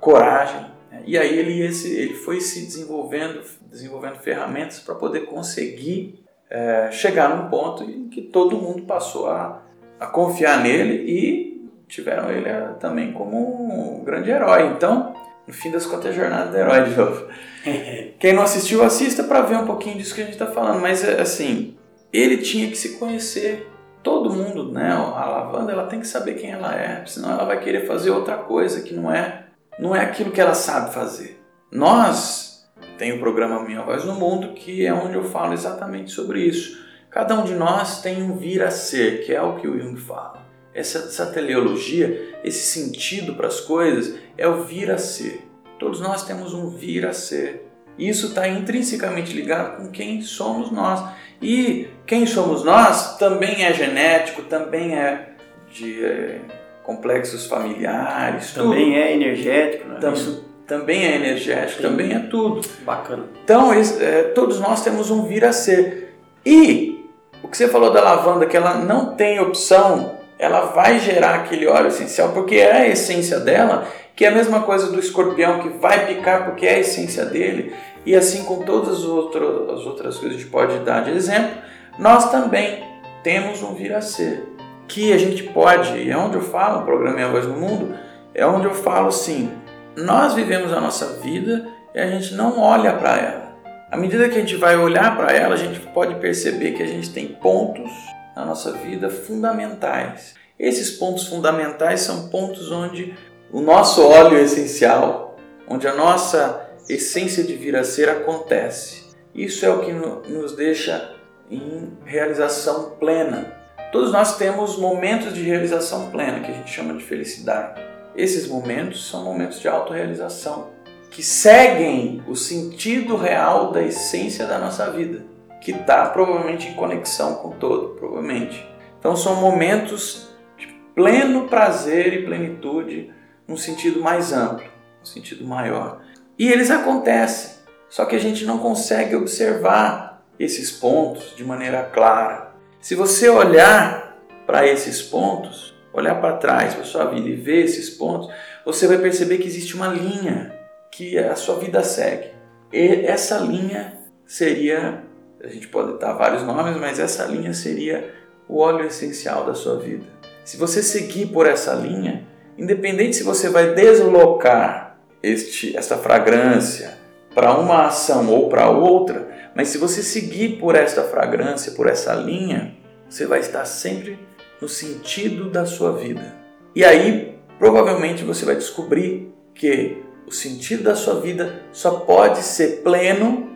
coragem, e aí ele, esse, ele foi se desenvolvendo, desenvolvendo ferramentas para poder conseguir é, chegar num ponto em que todo mundo passou a, a confiar nele e tiveram ele é, também como um grande herói. Então, no fim das contas, é a jornada do herói de novo. Quem não assistiu, assista para ver um pouquinho disso que a gente está falando. Mas, é, assim, ele tinha que se conhecer. Todo mundo, né? A lavanda, ela tem que saber quem ela é, senão ela vai querer fazer outra coisa que não é não é aquilo que ela sabe fazer. Nós tem o programa Minha Voz no Mundo, que é onde eu falo exatamente sobre isso. Cada um de nós tem um vir a ser, que é o que o Jung fala. Essa, essa teleologia, esse sentido para as coisas, é o vir a ser. Todos nós temos um vir a ser. Isso está intrinsecamente ligado com quem somos nós. E quem somos nós também é genético, também é de é, complexos familiares. Também tudo. é energético, né? Tam, também é energético, Sim. também é tudo. Bacana. Então, é, todos nós temos um vir a ser. E o que você falou da lavanda, que ela não tem opção, ela vai gerar aquele óleo essencial, porque é a essência dela, que é a mesma coisa do escorpião, que vai picar porque é a essência dele. E assim com todas as outras, as outras coisas que a gente pode dar de exemplo, nós também temos um vir a ser que a gente pode, e é onde eu falo, o programa é a voz do mundo, é onde eu falo assim, nós vivemos a nossa vida e a gente não olha para ela. À medida que a gente vai olhar para ela, a gente pode perceber que a gente tem pontos na nossa vida fundamentais. Esses pontos fundamentais são pontos onde o nosso óleo essencial, onde a nossa essência de vir a ser acontece. Isso é o que nos deixa em realização plena. Todos nós temos momentos de realização plena, que a gente chama de felicidade. Esses momentos são momentos de autorrealização, que seguem o sentido real da essência da nossa vida, que está provavelmente em conexão com todo, provavelmente. Então são momentos de pleno prazer e plenitude, num sentido mais amplo, num sentido maior. E eles acontecem. Só que a gente não consegue observar esses pontos de maneira clara. Se você olhar para esses pontos, olhar para trás para sua vida e ver esses pontos, você vai perceber que existe uma linha que a sua vida segue. E essa linha seria, a gente pode dar vários nomes, mas essa linha seria o óleo essencial da sua vida. Se você seguir por essa linha, independente se você vai deslocar este, esta fragrância para uma ação ou para outra, mas se você seguir por esta fragrância, por essa linha, você vai estar sempre no sentido da sua vida. E aí, provavelmente você vai descobrir que o sentido da sua vida só pode ser pleno,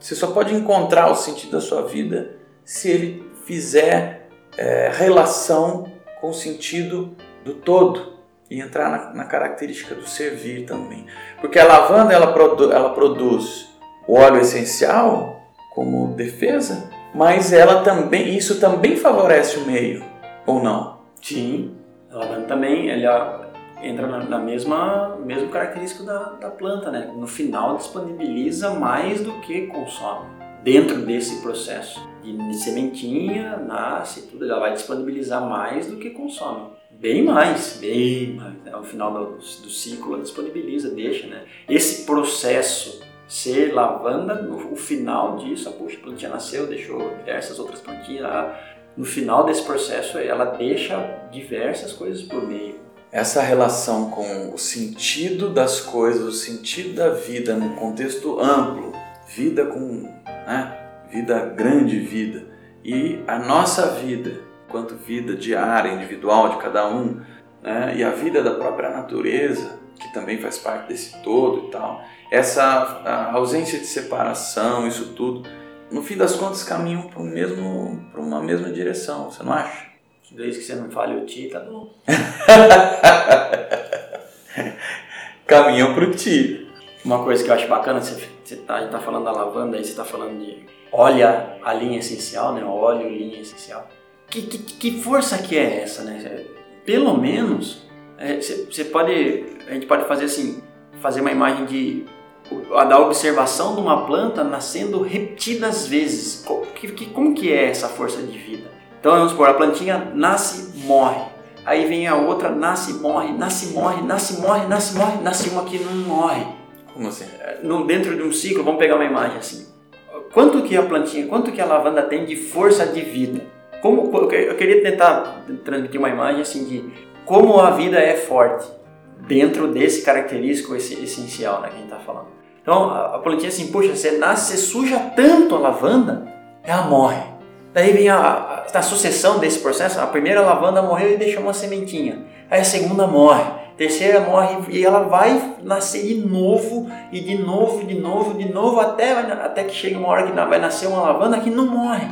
você só pode encontrar o sentido da sua vida se ele fizer é, relação com o sentido do todo e entrar na, na, característica do servir também. Porque a lavanda ela, produ ela produz o óleo essencial como defesa, mas ela também isso também favorece o meio ou não? Sim, a lavanda também ela entra na, na mesma mesmo característica da, da planta, né? No final disponibiliza mais do que consome dentro desse processo de sementinha, nasce, tudo, ela vai disponibilizar mais do que consome. Bem mais, bem mais. Né? Ao final do, do ciclo ela disponibiliza, deixa, né? Esse processo ser lavanda, no final disso, a puxa, a plantinha nasceu, deixou diversas outras plantinhas. No final desse processo, ela deixa diversas coisas por meio. Essa relação com o sentido das coisas, o sentido da vida num contexto amplo, vida com né? vida grande vida e a nossa vida, quanto vida diária, individual de cada um, né? e a vida da própria natureza, que também faz parte desse todo e tal, essa ausência de separação, isso tudo, no fim das contas caminham para mesmo para uma mesma direção, você não acha? Desde que você não fale o ti, tá bom. caminham para o ti. Uma coisa que eu acho bacana, você, você tá, a gente tá falando da lavanda, aí você está falando de olha a linha essencial, né? Óleo, linha essencial. Que, que, que força que é essa, né? Pelo menos, você é, pode, a gente pode fazer assim, fazer uma imagem de da observação de uma planta nascendo repetidas vezes. Que, que, como que é essa força de vida? Então vamos supor, a plantinha nasce, morre. Aí vem a outra, nasce, morre, nasce, morre, nasce, morre, nasce, morre, nasce uma que não morre. Como assim? É, no, dentro de um ciclo, vamos pegar uma imagem assim. Quanto que a plantinha, quanto que a lavanda tem de força de vida? Como, eu queria tentar transmitir uma imagem assim de como a vida é forte dentro desse característico essencial né, que a gente está falando. Então a plantinha assim, poxa, você nasce, você suja tanto a lavanda, ela morre. Daí vem a, a, a sucessão desse processo, a primeira lavanda morreu e deixou uma sementinha. Aí a segunda morre terceira morre e ela vai nascer de novo e de novo, de novo, de novo, até, até que chega uma hora que vai nascer uma lavanda que não morre.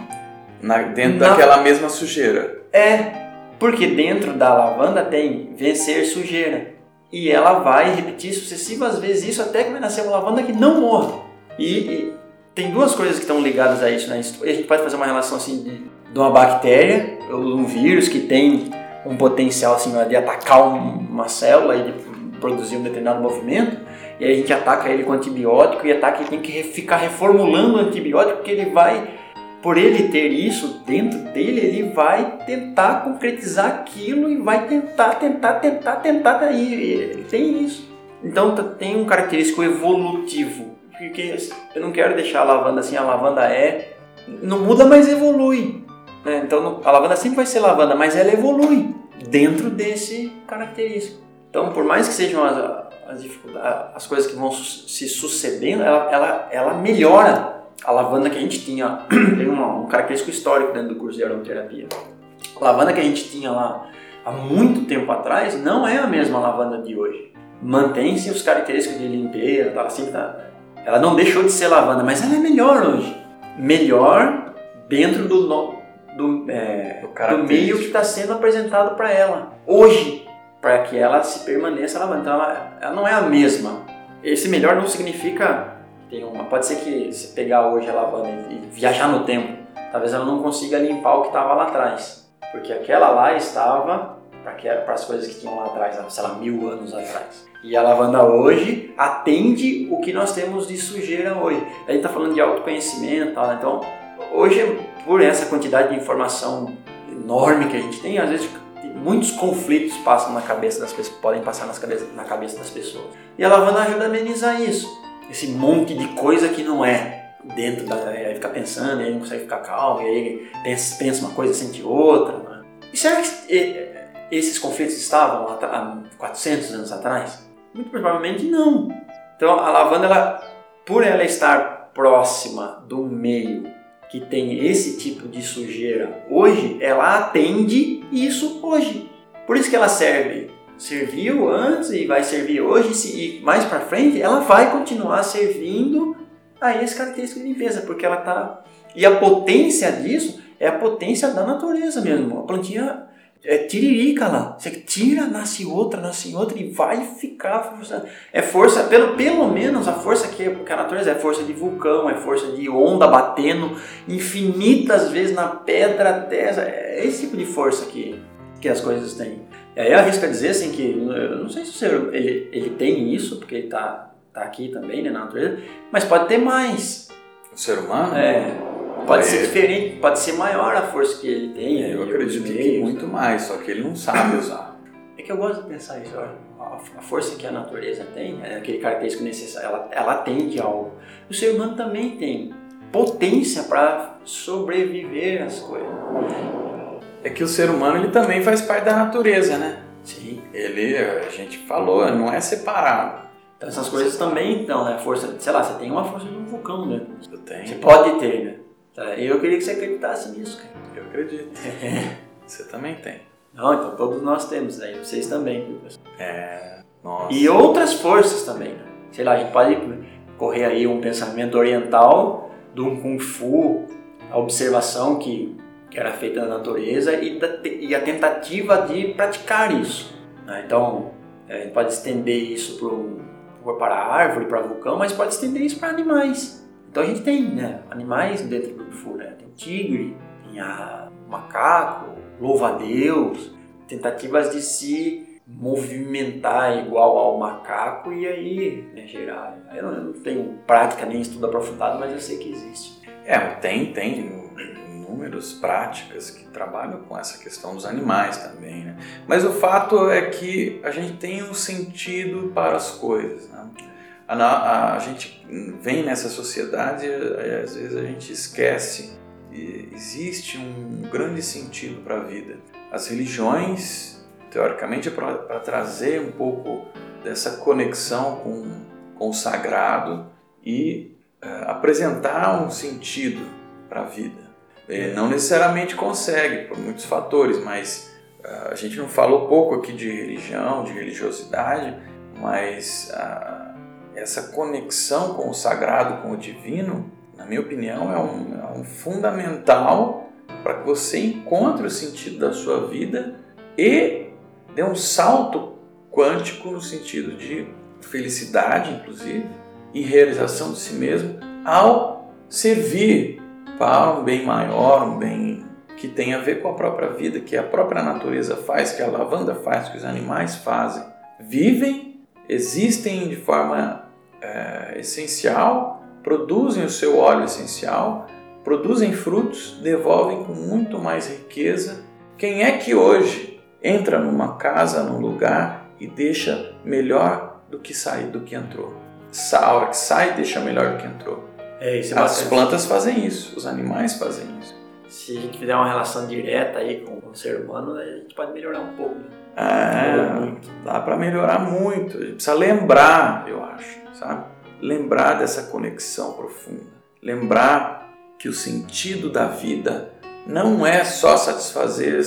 Na, dentro Na, daquela mesma sujeira. É, porque dentro da lavanda tem vencer sujeira. E ela vai repetir sucessivas vezes isso até que vai nascer uma lavanda que não morre. E, e tem duas coisas que estão ligadas a isso, né? A gente pode fazer uma relação assim de, de uma bactéria ou um vírus que tem um potencial assim, de atacar uma célula e de produzir um determinado movimento, e aí a gente ataca ele com antibiótico e ataca e tem que ficar reformulando o antibiótico porque ele vai, por ele ter isso dentro dele, ele vai tentar concretizar aquilo e vai tentar, tentar, tentar, tentar, daí ele tem isso. Então tem um característico evolutivo, porque eu não quero deixar a lavanda assim, a lavanda é, não muda, mas evolui. Né? Então a lavanda sempre vai ser lavanda, mas ela evolui dentro desse característico. Então, por mais que sejam as, as, as coisas que vão se sucedendo, ela, ela, ela melhora a lavanda que a gente tinha. Tem uma, um característico histórico dentro do curso de aromaterapia. A lavanda que a gente tinha lá há muito tempo atrás não é a mesma lavanda de hoje. Mantém-se os característicos de limpeza, ela, assim, tá, ela não deixou de ser lavanda, mas ela é melhor hoje. Melhor dentro do, do, é, do meio que está sendo apresentado para ela hoje, para que ela se permaneça lavando. Então ela, ela não é a mesma. Esse melhor não significa tem uma. Pode ser que se pegar hoje a lavanda e viajar no tempo, talvez ela não consiga limpar o que estava lá atrás, porque aquela lá estava para as coisas que tinham lá atrás, sei lá, mil anos atrás. E a lavanda hoje atende o que nós temos de sujeira hoje. A gente está falando de autoconhecimento, tá? então hoje, por essa quantidade de informação enorme que a gente tem, às vezes muitos conflitos passam na cabeça das pessoas, podem passar nas cabeça, na cabeça das pessoas. E a lavanda ajuda a amenizar isso, esse monte de coisa que não é dentro da. Aí fica pensando, aí não consegue ficar calmo, e aí pensa, pensa uma coisa, sente outra. Né? E será que esses conflitos estavam há 400 anos atrás? Muito provavelmente não. Então a lavanda, ela, por ela estar próxima do meio que tem esse tipo de sujeira hoje, ela atende isso hoje. Por isso que ela serve. Serviu antes e vai servir hoje e mais para frente ela vai continuar servindo a esse característica de limpeza, porque ela tá e a potência disso é a potência da natureza mesmo. A plantinha é tiririca lá. Você tira, nasce outra, nasce outra e vai ficar. Força. É força, pelo, pelo menos a força que, que a natureza é força de vulcão, é força de onda batendo infinitas vezes na pedra, terra. É esse tipo de força que, que as coisas têm. E aí arrisca dizer assim que, eu não sei se o ser, ele, ele tem isso, porque ele está tá aqui também né, na natureza, mas pode ter mais. O ser humano? É. Pode ser diferente, pode ser maior a força que ele tem. É, eu acredito que muito mais, só que ele não sabe usar. É que eu gosto de pensar isso. A força que a natureza tem, é aquele característico necessário, ela, ela atende algo. O ser humano também tem potência para sobreviver às coisas. É que o ser humano ele também faz parte da natureza, né? Sim. Ele, a gente falou, não é separado. Então essas coisas também, então, né? Força, sei lá, você tem uma força de um vulcão, né? Eu tenho. Você pode ter, né? Tá, eu queria que você acreditasse nisso, cara. Eu acredito. você também tem. Não, então todos nós temos, aí né? vocês também, professor. É, nossa. E outras forças também, né? Sei lá, a gente pode correr aí um pensamento oriental de um Kung Fu, a observação que, que era feita na natureza e, da, e a tentativa de praticar isso. Né? Então, a gente pode estender isso para a árvore, para vulcão, mas pode estender isso para animais. Então a gente tem né, animais dentro do Kung né? Tem tigre, tem a, macaco, louva-a-Deus, tentativas de se movimentar igual ao macaco e aí né, gerar. Eu não tenho prática nem estudo aprofundado, mas eu sei que existe. É, tem, tem inúmeras práticas que trabalham com essa questão dos animais também, né? Mas o fato é que a gente tem um sentido para as coisas, né? a, a, a gente vem nessa sociedade e às vezes a gente esquece que existe um grande sentido para a vida. As religiões, teoricamente, é para trazer um pouco dessa conexão com, com o sagrado e uh, apresentar um sentido para a vida. Não necessariamente consegue, por muitos fatores, mas uh, a gente não falou pouco aqui de religião, de religiosidade, mas uh, essa conexão com o sagrado, com o divino, na minha opinião, é um, é um fundamental para que você encontre o sentido da sua vida e dê um salto quântico no sentido de felicidade, inclusive, e realização de si mesmo ao servir para um bem maior, um bem que tem a ver com a própria vida, que a própria natureza faz, que a lavanda faz, que os animais fazem. Vivem, existem de forma é, essencial, produzem o seu óleo essencial, produzem frutos, devolvem com muito mais riqueza. Quem é que hoje entra numa casa, num lugar e deixa melhor do que sai, do que entrou? A hora que sai, deixa melhor do que entrou. É, isso é As plantas fazem isso, os animais fazem isso. Se a gente fizer uma relação direta aí com o ser humano, a gente pode melhorar um pouco. Né? É, dá para melhorar muito. A gente precisa lembrar, eu acho sabe? Lembrar dessa conexão profunda, lembrar que o sentido da vida não é só satisfazer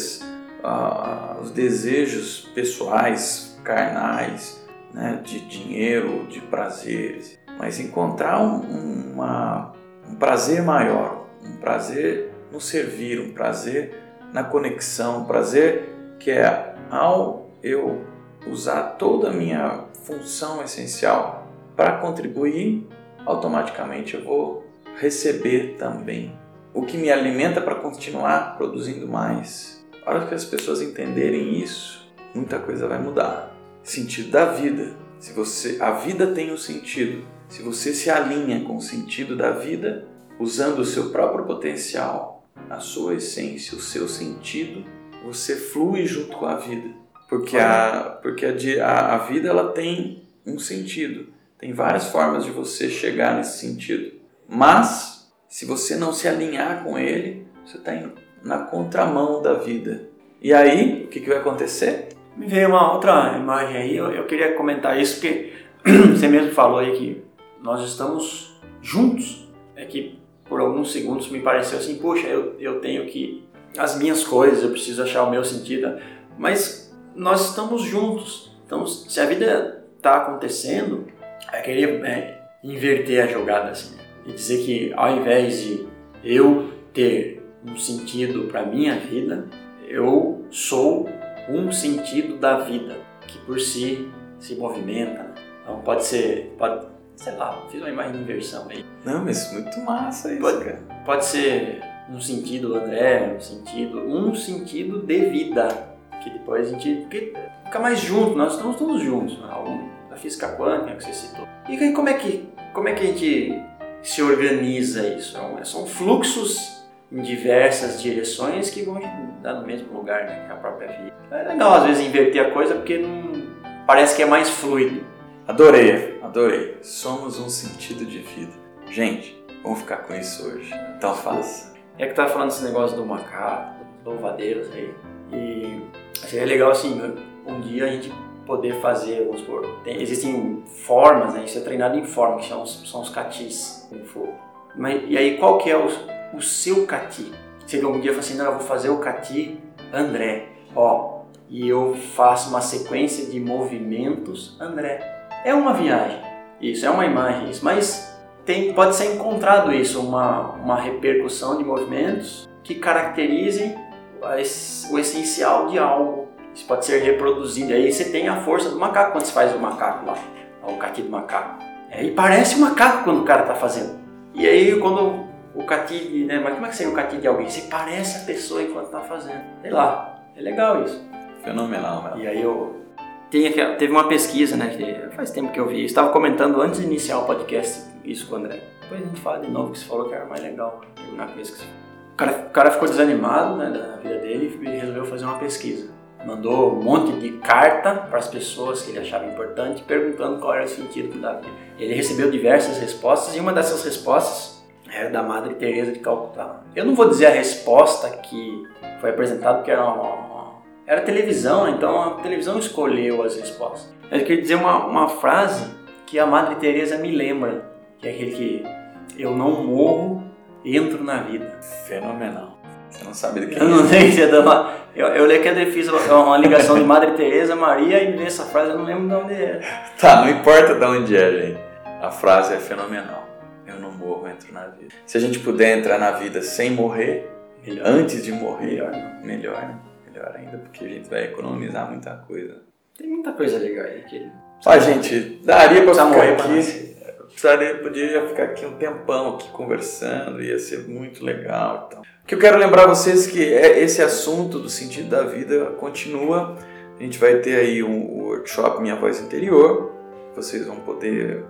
uh, os desejos pessoais, carnais, né, de dinheiro, de prazeres, mas encontrar um, uma, um prazer maior, um prazer no servir, um prazer na conexão, um prazer que é ao eu usar toda a minha função essencial para contribuir, automaticamente eu vou receber também o que me alimenta para continuar produzindo mais. A hora que as pessoas entenderem isso, muita coisa vai mudar. Sentido da vida. Se você, a vida tem um sentido. Se você se alinha com o sentido da vida, usando o seu próprio potencial, a sua essência, o seu sentido, você flui junto com a vida. Porque a, porque a, a vida ela tem um sentido. Tem várias formas de você chegar nesse sentido. Mas, se você não se alinhar com ele, você está na contramão da vida. E aí, o que, que vai acontecer? Me veio uma outra imagem aí, eu, eu queria comentar isso porque você mesmo falou aí que nós estamos juntos. É que por alguns segundos me pareceu assim, poxa, eu, eu tenho que as minhas coisas, eu preciso achar o meu sentido. Mas nós estamos juntos. Então, se a vida está acontecendo, eu queria é, inverter a jogada assim e dizer que ao invés de eu ter um sentido para minha vida, eu sou um sentido da vida que por si se movimenta. Então pode ser, pode, sei lá, fiz uma imagem de inversão aí. Não, mas muito massa isso, pode, cara. Pode ser um sentido do André, um sentido, um sentido de vida que depois a gente porque fica mais junto, nós estamos todos juntos, né? da física quântica que você citou. E aí, como é que como é que a gente se organiza isso? É são fluxos em diversas direções que vão dar no mesmo lugar, né, que a própria vida. É legal às vezes inverter a coisa porque não, parece que é mais fluido. Adorei, adorei. Somos um sentido de vida. Gente, vamos ficar com isso hoje. Então faça. É que tá falando esse negócio do macaco, louvadeiros aí. E seria legal assim, um dia a gente poder fazer, vamos supor, tem, existem formas, né? Isso é treinado em forma, que são, são os catis, como for. Mas, e aí qual que é o, o seu cati. Seria um dia eu assim, não, eu vou fazer o cati André, ó, e eu faço uma sequência de movimentos André. É uma viagem, isso, é uma imagem, isso, mas tem, pode ser encontrado isso, uma, uma repercussão de movimentos que caracterizem o essencial de algo. Isso pode ser reproduzido. Aí você tem a força do macaco quando você faz o macaco lá, o cati do macaco. É, e parece um macaco quando o cara está fazendo. E aí quando o cati, né? Mas como é que seria o cati de alguém? Você parece a pessoa enquanto tá fazendo. Sei lá, é legal isso. Fenomenal, velho. E aí eu. Tem, teve uma pesquisa, né? Que faz tempo que eu vi. Estava comentando antes de iniciar o podcast isso com o André. Depois a gente fala de novo que você falou que era mais legal terminar com isso que você o cara, o cara ficou desanimado né, da vida dele e resolveu fazer uma pesquisa. Mandou um monte de carta para as pessoas que ele achava importante, perguntando qual era o sentido da vida. Ele recebeu diversas respostas e uma dessas respostas era da Madre Teresa de Calcutá. Eu não vou dizer a resposta que foi apresentada porque era uma, era televisão, então a televisão escolheu as respostas. Eu queria dizer uma, uma frase que a Madre Teresa me lembra, que é aquele que eu não morro, entro na vida. Fenomenal. Você não sabe do que Eu não sei se é uma... Eu, eu li que eu fiz uma ligação de Madre Teresa, Maria e nessa frase eu não lembro de onde é. Tá, não importa de onde é, gente. A frase é fenomenal eu não morro, entro na vida. Se a gente puder entrar na vida sem morrer, melhor. antes de morrer, melhor, melhor, ainda, porque a gente vai economizar muita coisa. Tem muita coisa legal aí que. Ó, gente, daria pra ficar morrer, aqui. Precisaria, poderia ficar aqui um tempão aqui conversando, ia ser muito legal. Então. O que eu quero lembrar vocês que é esse assunto do sentido da vida continua. A gente vai ter aí um workshop Minha Voz Interior. Vocês vão poder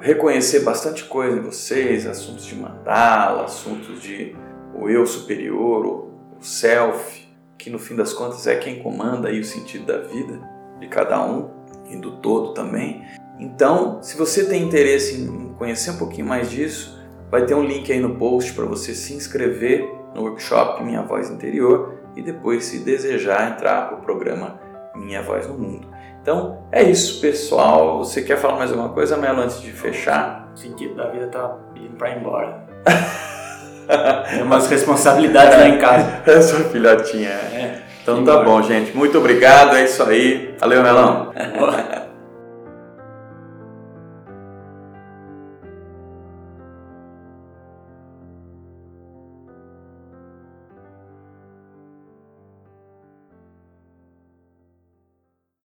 reconhecer bastante coisa em vocês, assuntos de mandala, assuntos de o eu superior, o self, que no fim das contas é quem comanda aí o sentido da vida de cada um e do todo também. Então, se você tem interesse em conhecer um pouquinho mais disso, vai ter um link aí no post para você se inscrever no workshop Minha Voz Interior e depois, se desejar, entrar para o programa Minha Voz no Mundo. Então é isso, pessoal. Você quer falar mais alguma coisa, Melo, antes de fechar? O sentido da vida tá indo para embora. Tem umas responsabilidades lá em casa. É sua filhotinha. É. Então tá bom, gente. Muito obrigado. É isso aí. Valeu, Melão.